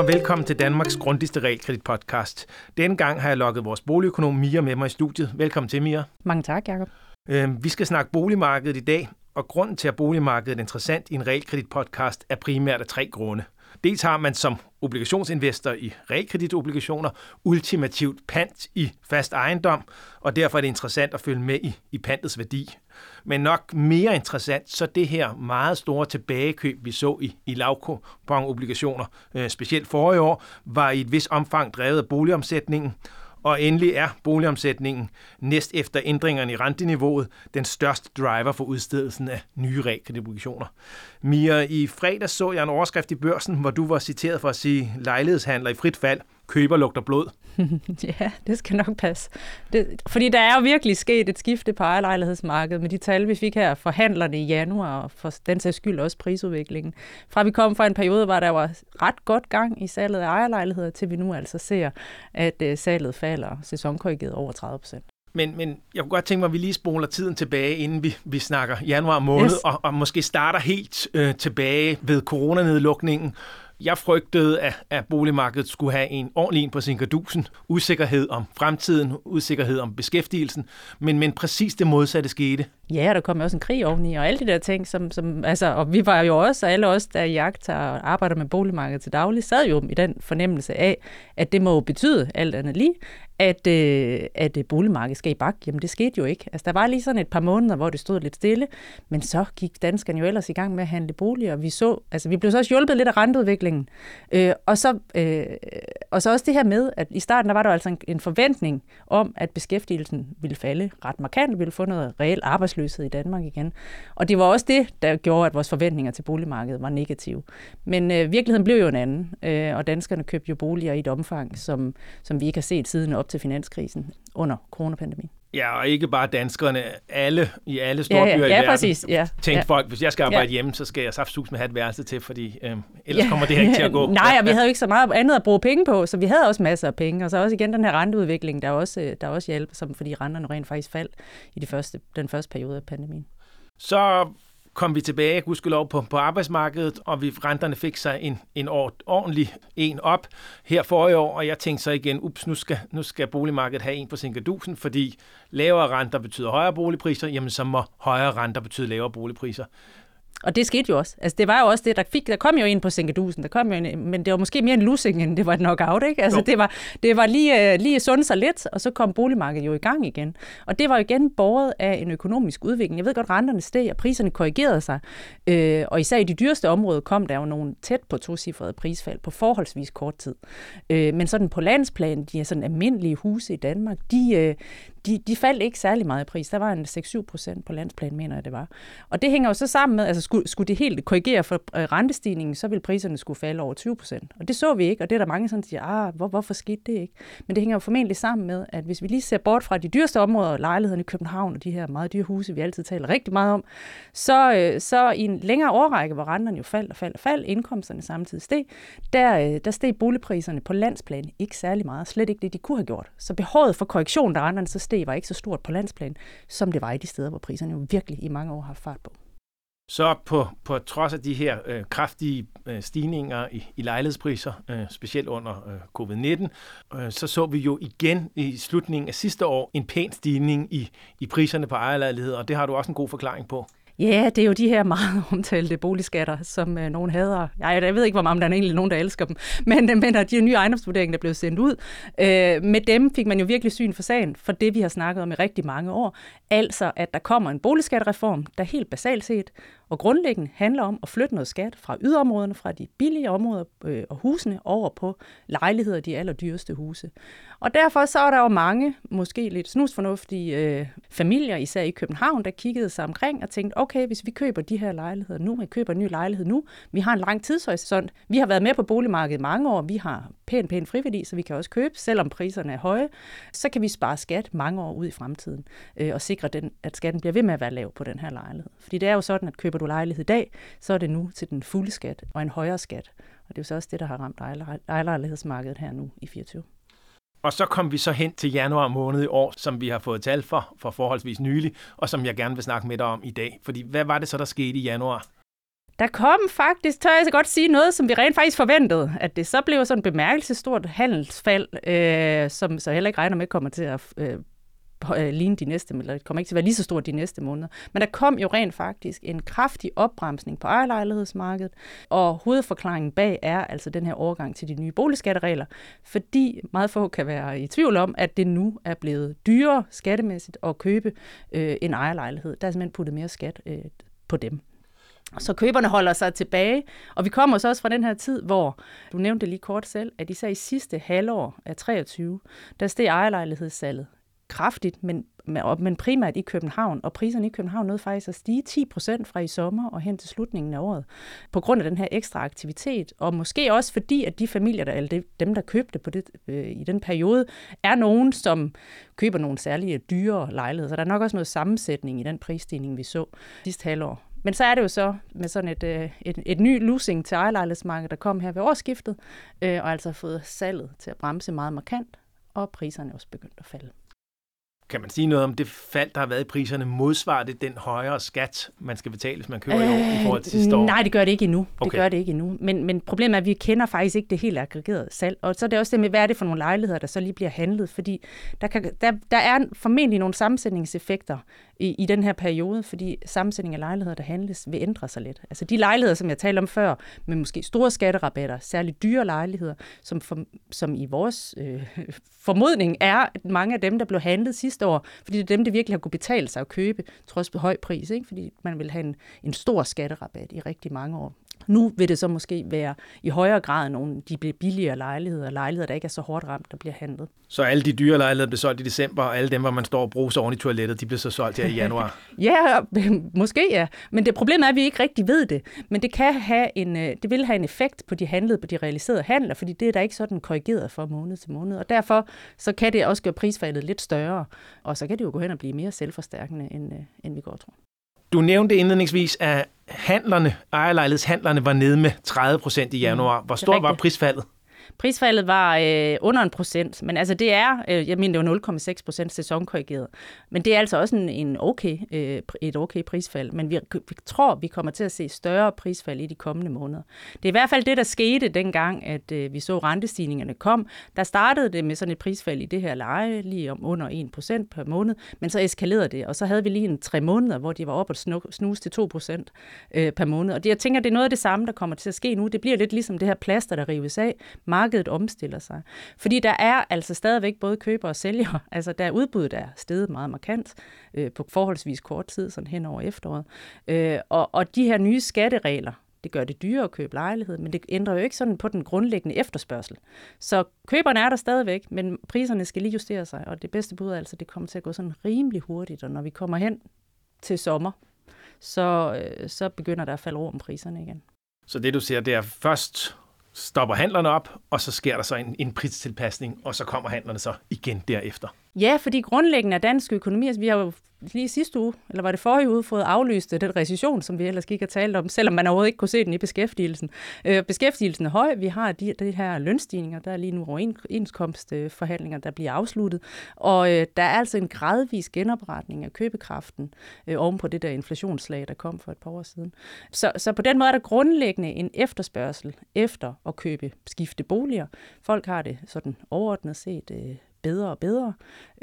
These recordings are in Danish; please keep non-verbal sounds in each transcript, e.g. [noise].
og velkommen til Danmarks grundigste realkreditpodcast. Denne gang har jeg lukket vores boligøkonom Mia med mig i studiet. Velkommen til, Mia. Mange tak, Jacob. Øh, vi skal snakke boligmarkedet i dag, og grunden til, at boligmarkedet er interessant i en realkreditpodcast, er primært af tre grunde. Dels har man som obligationsinvestor i realkreditobligationer ultimativt pant i fast ejendom, og derfor er det interessant at følge med i, i pantets værdi. Men nok mere interessant, så det her meget store tilbagekøb, vi så i, i lavkuponobligationer, øh, specielt forrige år, var i et vis omfang drevet af boligomsætningen, og endelig er boligomsætningen næst efter ændringerne i renteniveauet den største driver for udstedelsen af nye realkreditobligationer. Mia, i fredag så jeg en overskrift i børsen, hvor du var citeret for at sige, lejlighedshandler i frit fald, køber lugter blod. [laughs] ja, det skal nok passe. Det, fordi der er jo virkelig sket et skifte på ejerlejlighedsmarkedet med de tal, vi fik her forhandlerne i januar, og for den sags skyld også prisudviklingen. Fra vi kom fra en periode, hvor der var ret godt gang i salget af ejerlejligheder, til vi nu altså ser, at uh, salget falder sæsonkorrigeret over 30 procent. Men, men jeg kunne godt tænke mig, at vi lige spoler tiden tilbage, inden vi, vi snakker januar måned, yes. og, og måske starter helt øh, tilbage ved coronanedlukningen. Jeg frygtede, at, at boligmarkedet skulle have en ordentlig en på sin gardusen. Usikkerhed om fremtiden, usikkerhed om beskæftigelsen, men, men præcis det modsatte skete. Ja, der kom også en krig oveni, og alle de der ting, som, som altså, og vi var jo også, alle os, der jagter og arbejder med boligmarkedet til daglig, sad jo i den fornemmelse af, at det må jo betyde alt andet lige, at, øh, at øh, boligmarkedet skal i bak. Jamen, det skete jo ikke. Altså, der var lige sådan et par måneder, hvor det stod lidt stille, men så gik danskerne jo ellers i gang med at handle boliger, og vi så, altså, vi blev så også hjulpet lidt af renteudviklingen. Øh, og, så, øh, og så også det her med, at i starten der var der altså en, en forventning om, at beskæftigelsen ville falde ret markant, ville få noget reel arbejdsløshed i Danmark igen. Og det var også det, der gjorde, at vores forventninger til boligmarkedet var negative. Men øh, virkeligheden blev jo en anden, øh, og danskerne købte jo boliger i et omfang, som, som vi ikke har set siden op til finanskrisen under coronapandemien. Ja, og ikke bare danskerne, alle i alle store ja, ja, byer ja, i verden. Præcis, ja, Tænk ja. folk, hvis jeg skal arbejde ja. hjemme, så skal jeg saftsus med have et værelse til, fordi øh, ellers ja. kommer det her ikke til at gå. [laughs] Nej, og vi havde jo ikke så meget andet at bruge penge på, så vi havde også masser af penge. Og så også igen den her renteudvikling, der også, der også hjælper, som, fordi renterne rent faktisk faldt i de første, den første periode af pandemien. Så kom vi tilbage, gudskelov, på, på arbejdsmarkedet, og vi renterne fik sig en, en år, ordentlig en op her forrige år, og jeg tænkte så igen, ups, nu skal, nu skal boligmarkedet have en på sinkadusen, fordi lavere renter betyder højere boligpriser, jamen så må højere renter betyde lavere boligpriser. Og det skete jo også. Altså, det var jo også det, der fik, der kom jo ind på Sinkadusen, der kom jo ind, men det var måske mere en losing, end det var et knockout, ikke? Altså, det var, det var lige, øh, lige sundt sig lidt, og så kom boligmarkedet jo i gang igen. Og det var jo igen båret af en økonomisk udvikling. Jeg ved godt, renterne steg, og priserne korrigerede sig. Øh, og især i de dyreste områder kom der jo nogle tæt på to-cifrede prisfald på forholdsvis kort tid. Øh, men sådan på landsplan, de er sådan almindelige huse i Danmark, de, øh, de, de faldt ikke særlig meget i pris. Der var en 6-7 procent på landsplan, mener jeg det var. Og det hænger jo så sammen med, altså skulle, skulle det helt korrigere for øh, rentestigningen, så ville priserne skulle falde over 20 procent. Og det så vi ikke, og det er der mange, der siger, ah, hvor, hvorfor skete det ikke? Men det hænger jo formentlig sammen med, at hvis vi lige ser bort fra de dyreste områder, lejlighederne i København og de her meget dyre huse, vi altid taler rigtig meget om, så, øh, så i en længere årrække, hvor renterne jo faldt og faldt og faldt, indkomsterne samtidig steg, der, øh, der steg boligpriserne på landsplan ikke særlig meget. Slet ikke det, de kunne have gjort. Så behovet for korrektion, der renterne så steg, var ikke så stort på landsplan, som det var i de steder, hvor priserne jo virkelig i mange år har fart på. Så på, på trods af de her øh, kraftige øh, stigninger i, i lejlighedspriser, øh, specielt under øh, covid-19, øh, så så vi jo igen i slutningen af sidste år en pæn stigning i, i priserne på ejerlejligheder, og det har du også en god forklaring på. Ja, det er jo de her meget [laughs] omtalte boligskatter, som øh, nogen hader. Jeg, jeg ved ikke, hvor meget der er egentlig nogen, der elsker dem. [laughs] Men, øh, men de nye ejendomsvurderinger, der blev sendt ud, øh, med dem fik man jo virkelig syn for sagen, for det vi har snakket om i rigtig mange år. Altså, at der kommer en boligskattereform, der helt basalt set og grundlæggende handler om at flytte noget skat fra yderområderne, fra de billige områder øh, og husene, over på lejligheder, de allerdyreste huse. Og derfor så er der jo mange, måske lidt snusfornuftige øh, familier, især i København, der kiggede sig omkring og tænkte, okay, hvis vi køber de her lejligheder nu, vi køber en ny lejlighed nu, vi har en lang tidshorisont, vi har været med på boligmarkedet mange år, vi har pæn, pæn friværdi, så vi kan også købe, selvom priserne er høje, så kan vi spare skat mange år ud i fremtiden øh, og sikre, den, at skatten bliver ved med at være lav på den her lejlighed. Fordi det er jo sådan, at køber du lejlighed i dag, så er det nu til den fulde skat og en højere skat. Og det er jo så også det, der har ramt ejerlejlighedsmarkedet her nu i 24. Og så kom vi så hen til januar måned i år, som vi har fået tal for, for forholdsvis nylig, og som jeg gerne vil snakke med dig om i dag. Fordi hvad var det så, der skete i januar? Der kom faktisk, tør jeg så godt sige, noget, som vi rent faktisk forventede. At det så blev sådan et bemærkelsestort handelsfald, øh, som så heller ikke regner med kommer til at øh, øh, ligne de næste, eller det kommer ikke til at være lige så stort de næste måneder. Men der kom jo rent faktisk en kraftig opbremsning på ejerlejlighedsmarkedet, og hovedforklaringen bag er altså den her overgang til de nye boligskatteregler, fordi meget få kan være i tvivl om, at det nu er blevet dyrere skattemæssigt at købe øh, en ejerlejlighed. Der er simpelthen puttet mere skat øh, på dem. Så køberne holder sig tilbage, og vi kommer så også fra den her tid, hvor, du nævnte lige kort selv, at især i sidste halvår af 23, der steg ejerlejlighedssalget kraftigt, men, men primært i København, og priserne i København nåede faktisk at stige 10 procent fra i sommer og hen til slutningen af året, på grund af den her ekstra aktivitet, og måske også fordi, at de familier, der, eller dem, der købte på det, øh, i den periode, er nogen, som køber nogle særlige dyre lejligheder, så der er nok også noget sammensætning i den prisstigning, vi så sidste halvår. Men så er det jo så med sådan et, øh, et, et ny losing til ejerlejlighedsmarkedet, der kom her ved årsskiftet, øh, og altså har fået salget til at bremse meget markant, og priserne er også begyndt at falde. Kan man sige noget om det fald, der har været i priserne? Modsvarer det den højere skat, man skal betale, hvis man køber øh, i år i forhold til sidste år? Nej, det gør det ikke endnu. Okay. Det gør det ikke endnu. Men, men problemet er, at vi kender faktisk ikke det helt aggregerede salg. Og så er det også det med, hvad er det for nogle lejligheder, der så lige bliver handlet? Fordi der, kan, der, der er formentlig nogle sammensætningseffekter i, i den her periode, fordi sammensætningen af lejligheder, der handles, vil ændre sig lidt. Altså de lejligheder, som jeg talte om før, med måske store skatterabatter, særligt dyre lejligheder, som, for, som i vores øh, [laughs] formodning er at mange af dem, der blev handlet sidste år, fordi det er dem, der virkelig har kunne betale sig at købe, trods på høj pris, ikke? fordi man vil have en, en stor skatterabat i rigtig mange år. Nu vil det så måske være i højere grad nogle de bliver billigere lejligheder, lejligheder, der ikke er så hårdt ramt, der bliver handlet. Så alle de dyre lejligheder bliver solgt i december, og alle dem, hvor man står og bruger oven i toilettet, de bliver så solgt her i januar? [laughs] ja, [laughs] måske ja. Men det problem er, at vi ikke rigtig ved det. Men det kan have en, øh, det vil have en effekt på de handlede, på de realiserede handler, fordi det er der ikke sådan korrigeret for måned til måned. Og derfor så kan det også gøre prisfaldet lidt større, og så kan det jo gå hen og blive mere selvforstærkende, end, øh, end vi går tror. Du nævnte indledningsvis, at handlerne, ejerlejlighedshandlerne var nede med 30 procent i januar. Hvor stor var prisfaldet? Prisfaldet var øh, under en procent, men altså det er, øh, jeg mener det var 0,6 procent sæsonkorrigeret. Men det er altså også en, en okay, øh, et okay prisfald, men vi, vi tror, vi kommer til at se større prisfald i de kommende måneder. Det er i hvert fald det, der skete dengang, at øh, vi så rentestigningerne kom. Der startede det med sådan et prisfald i det her leje, lige om under 1 procent per måned, men så eskalerede det, og så havde vi lige en tre måneder, hvor de var oppe og snuse til 2 procent øh, per måned. Og det, jeg tænker, det er noget af det samme, der kommer til at ske nu. Det bliver lidt ligesom det her plaster, der rives af markedet omstiller sig. Fordi der er altså stadigvæk både køber og sælger. [laughs] Altså der er udbuddet er steget meget markant øh, på forholdsvis kort tid, sådan hen over efteråret. Øh, og, og de her nye skatteregler, det gør det dyrere at købe lejlighed, men det ændrer jo ikke sådan på den grundlæggende efterspørgsel. Så køberne er der stadigvæk, men priserne skal lige justere sig, og det bedste bud er altså, at det kommer til at gå sådan rimelig hurtigt, og når vi kommer hen til sommer, så, øh, så begynder der at falde ro om priserne igen. Så det du siger, det er først stopper handlerne op, og så sker der så en, en pristilpasning, og så kommer handlerne så igen derefter. Ja, fordi grundlæggende er dansk økonomi, altså vi har jo lige sidste uge, eller var det forrige uge, fået aflyst øh, den recession, som vi ellers ikke har talt om, [laughs] selvom man overhovedet ikke kunne se den i beskæftigelsen. Øh, beskæftigelsen er høj, vi har de, de her lønstigninger, der er lige nu overenskomstforhandlinger, der bliver afsluttet, og øh, der er altså en gradvis genopretning af købekraften øh, oven på det der inflationslag, der kom for et par år siden. Så, så på den måde er der grundlæggende en efterspørgsel efter at købe skifte boliger. Folk har det sådan overordnet set øh, bedre og bedre.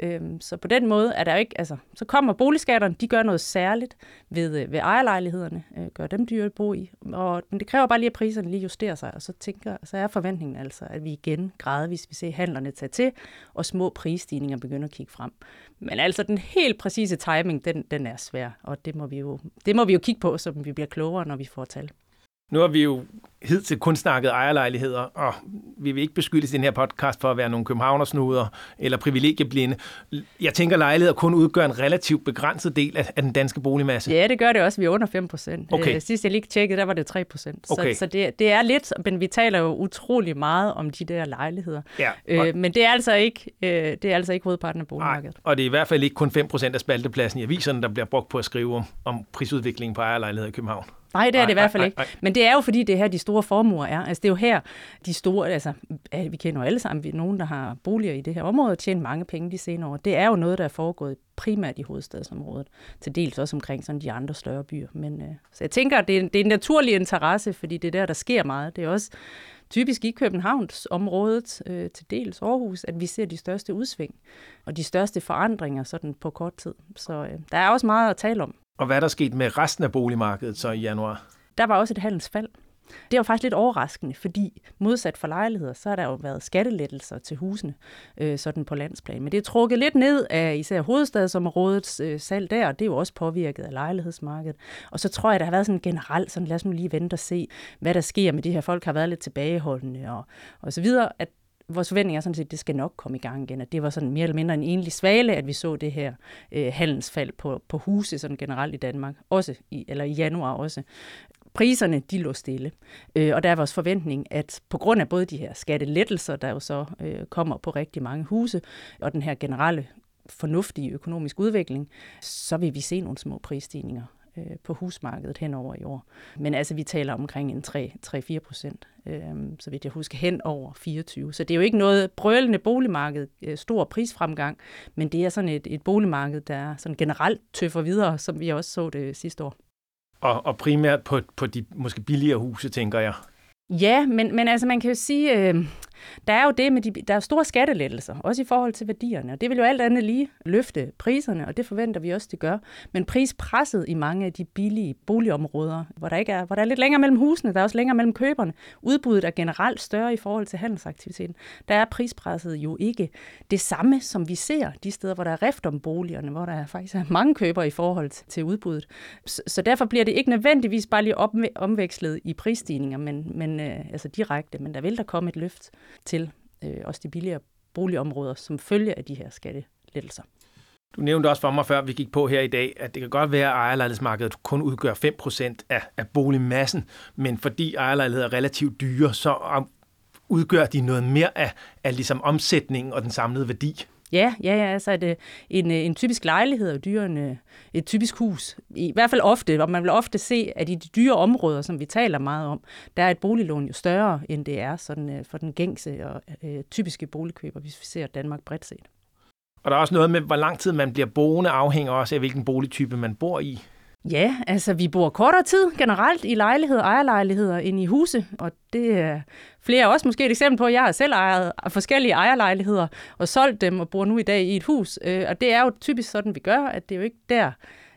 Øhm, så på den måde er der ikke, altså, så kommer boligskatterne, de gør noget særligt ved, øh, ved ejerlejlighederne, øh, gør dem dyre at bo i, og, men det kræver bare lige, at priserne lige justerer sig, og så, tænker, så er forventningen altså, at vi igen gradvist vil se handlerne tage til, og små prisstigninger begynder at kigge frem. Men altså den helt præcise timing, den, den er svær, og det må, vi jo, det må vi jo kigge på, så vi bliver klogere, når vi får tal. Nu har vi jo hidtil kun snakket ejerlejligheder, og vi vil ikke beskyldes i den her podcast for at være nogle københavnersnuder eller privilegieblinde. Jeg tænker, at lejligheder kun udgør en relativt begrænset del af, af den danske boligmasse. Ja, det gør det også. Vi er under 5 procent. Okay. Øh, sidst jeg lige tjekkede, der var det 3 procent. Okay. Så, så det, det er lidt, men vi taler jo utrolig meget om de der lejligheder. Ja, øh, og... øh, men det er altså ikke, øh, det er altså ikke hovedparten af boligmarkedet. Nej, og det er i hvert fald ikke kun 5 procent af spaltepladsen i aviserne, der bliver brugt på at skrive om, om prisudviklingen på ejerlejligheder i København. Nej, det er det i hvert fald ikke. Men det er jo fordi, det er her, de store formuer er. Altså det er jo her, de store, altså vi kender jo alle sammen, vi nogen, der har boliger i det her område og tjener mange penge de senere år. Det er jo noget, der er foregået primært i hovedstadsområdet, til dels også omkring sådan de andre større byer. Men, øh, så jeg tænker, det er, det er en naturlig interesse, fordi det er der, der sker meget. Det er også typisk i Københavns området, øh, til dels Aarhus, at vi ser de største udsving og de største forandringer sådan på kort tid. Så øh, der er også meget at tale om. Og hvad er der sket med resten af boligmarkedet så i januar? Der var også et handelsfald. Det var faktisk lidt overraskende, fordi modsat for lejligheder, så har der jo været skattelettelser til husene, øh, sådan på landsplan. Men det er trukket lidt ned af især hovedstadsområdets øh, salg der, og det er jo også påvirket af lejlighedsmarkedet. Og så tror jeg, der har været sådan generelt, sådan lad os nu lige vente og se, hvad der sker med de her folk, har været lidt tilbageholdende og, og så videre, at vores forventning er sådan set, at det skal nok komme i gang igen. At det var sådan mere eller mindre en enlig svale, at vi så det her øh, handelsfald på, på huse sådan generelt i Danmark, også i, eller i januar også. Priserne, de lå stille. Øh, og der er vores forventning, at på grund af både de her skattelettelser, der jo så øh, kommer på rigtig mange huse, og den her generelle fornuftige økonomisk udvikling, så vil vi se nogle små prisstigninger øh, på husmarkedet henover i år. Men altså, vi taler omkring en 3-4 procent, øh, så vidt jeg husker, hen over 24. Så det er jo ikke noget brølende boligmarked, øh, stor prisfremgang, men det er sådan et, et boligmarked, der sådan generelt tøffer videre, som vi også så det sidste år. Og, og primært på, på de måske billigere huse, tænker jeg. Ja, men, men altså man kan jo sige, øh, der er jo det med de, der er store skattelettelser, også i forhold til værdierne, og det vil jo alt andet lige løfte priserne, og det forventer vi også, det gør. Men prispresset i mange af de billige boligområder, hvor der, ikke er, hvor der er lidt længere mellem husene, der er også længere mellem køberne, udbuddet er generelt større i forhold til handelsaktiviteten, der er prispresset jo ikke det samme, som vi ser de steder, hvor der er rift om boligerne, hvor der faktisk er mange købere i forhold til udbuddet. Så, så derfor bliver det ikke nødvendigvis bare lige omvekslet i prisstigninger, men, men øh, altså direkte, men der vil der komme et løft til øh, også de billigere boligområder, som følge af de her skattelettelser. Du nævnte også for mig, før vi gik på her i dag, at det kan godt være, at ejerlejlighedsmarkedet kun udgør 5% af, af boligmassen, men fordi ejerlejligheder er relativt dyre, så udgør de noget mere af, af ligesom omsætningen og den samlede værdi. Ja, ja, ja altså et, øh, en, øh, en typisk lejlighed er dyrere end et typisk hus. I hvert fald ofte, og man vil ofte se, at i de dyre områder, som vi taler meget om, der er et boliglån jo større, end det er sådan, øh, for den gængse og øh, typiske boligkøber, hvis vi ser Danmark bredt set. Og der er også noget med, hvor lang tid man bliver boende, afhænger også af, hvilken boligtype man bor i. Ja, altså vi bor kortere tid generelt i lejligheder, ejerlejligheder end i huse, og det er flere også måske et eksempel på, jeg har selv ejet forskellige ejerlejligheder og solgt dem og bor nu i dag i et hus, øh, og det er jo typisk sådan, vi gør, at det er jo ikke der,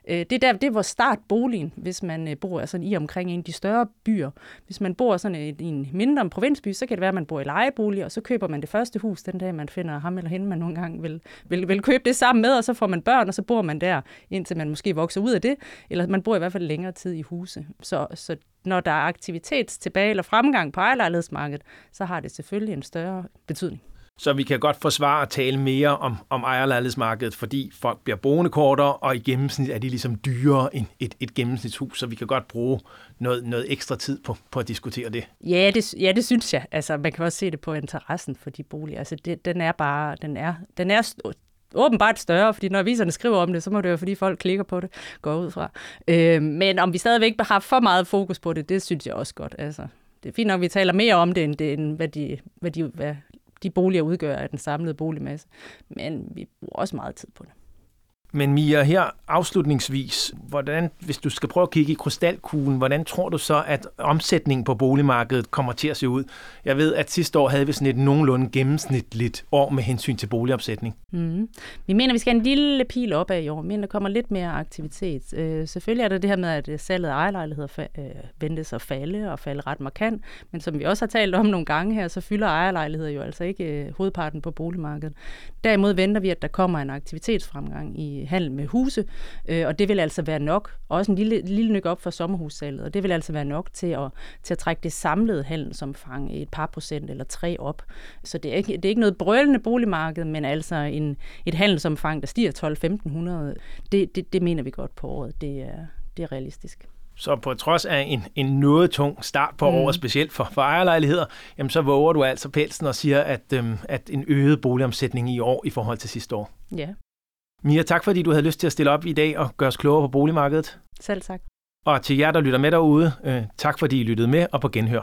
Øh, det er, der, det er vores startboligen, hvis man øh, bor sådan i omkring en af de større byer. Hvis man bor sådan i en mindre provinsby, så kan det være, at man bor i lejebolig, og så køber man det første hus den dag, man finder ham eller hende, man nogle gange vil, vil, vil købe det sammen med, og så får man børn, og så bor man der, indtil man måske vokser ud af det, eller man bor i hvert fald længere tid i huse. Så, så når der er aktivitet tilbage eller fremgang på ejerlejlighedsmarkedet, så har det selvfølgelig en større betydning. Så vi kan godt forsvare at tale mere om, om ejerlejlighedsmarkedet, fordi folk bliver boende kortere, og i gennemsnit er de ligesom dyrere end et, et gennemsnitshus, så vi kan godt bruge noget, noget ekstra tid på, på at diskutere det. Ja, det. ja, det synes jeg. Altså, man kan også se det på interessen for de boliger. Altså, det, den er bare, den er, den er åbenbart større, fordi når aviserne skriver om det, så må det jo fordi folk klikker på det, går ud fra. Øh, men om vi stadigvæk har for meget fokus på det, det synes jeg også godt. Altså, det er fint nok, at vi taler mere om det, end, det, end hvad, de, hvad, de, hvad de boliger udgør af den samlede boligmasse. Men vi bruger også meget tid på det. Men Mia, her afslutningsvis, hvordan, hvis du skal prøve at kigge i krystalkuglen, hvordan tror du så, at omsætningen på boligmarkedet kommer til at se ud? Jeg ved, at sidste år havde vi sådan et nogenlunde gennemsnitligt år med hensyn til boligopsætning. Mm. Vi mener, vi skal have en lille pil op af i år. Vi mener, der kommer lidt mere aktivitet. Øh, selvfølgelig er der det her med, at øh, salget af ejerlejligheder fa- øh, ventes at falde og falde ret markant. Men som vi også har talt om nogle gange her, så fylder ejerlejligheder jo altså ikke øh, hovedparten på boligmarkedet. Derimod venter vi, at der kommer en aktivitetsfremgang i handel med huse, øh, og det vil altså være nok, også en lille, lille nyk op for sommerhussalget, og det vil altså være nok til at, til at trække det samlede handelsomfang et par procent eller tre op. Så det er ikke, det er ikke noget brølende boligmarked, men altså en, et handelsomfang, der stiger 12-1500, det, det, det mener vi godt på året. Det er, det er realistisk. Så på trods af en, en noget tung start på mm. året, specielt for, for ejerlejligheder, jamen så våger du altså pelsen og siger, at, øhm, at en øget boligomsætning i år i forhold til sidste år. Ja, Mia, tak fordi du havde lyst til at stille op i dag og gøre os klogere på boligmarkedet. Selv tak. Og til jer, der lytter med derude, øh, tak fordi I lyttede med og på genhør.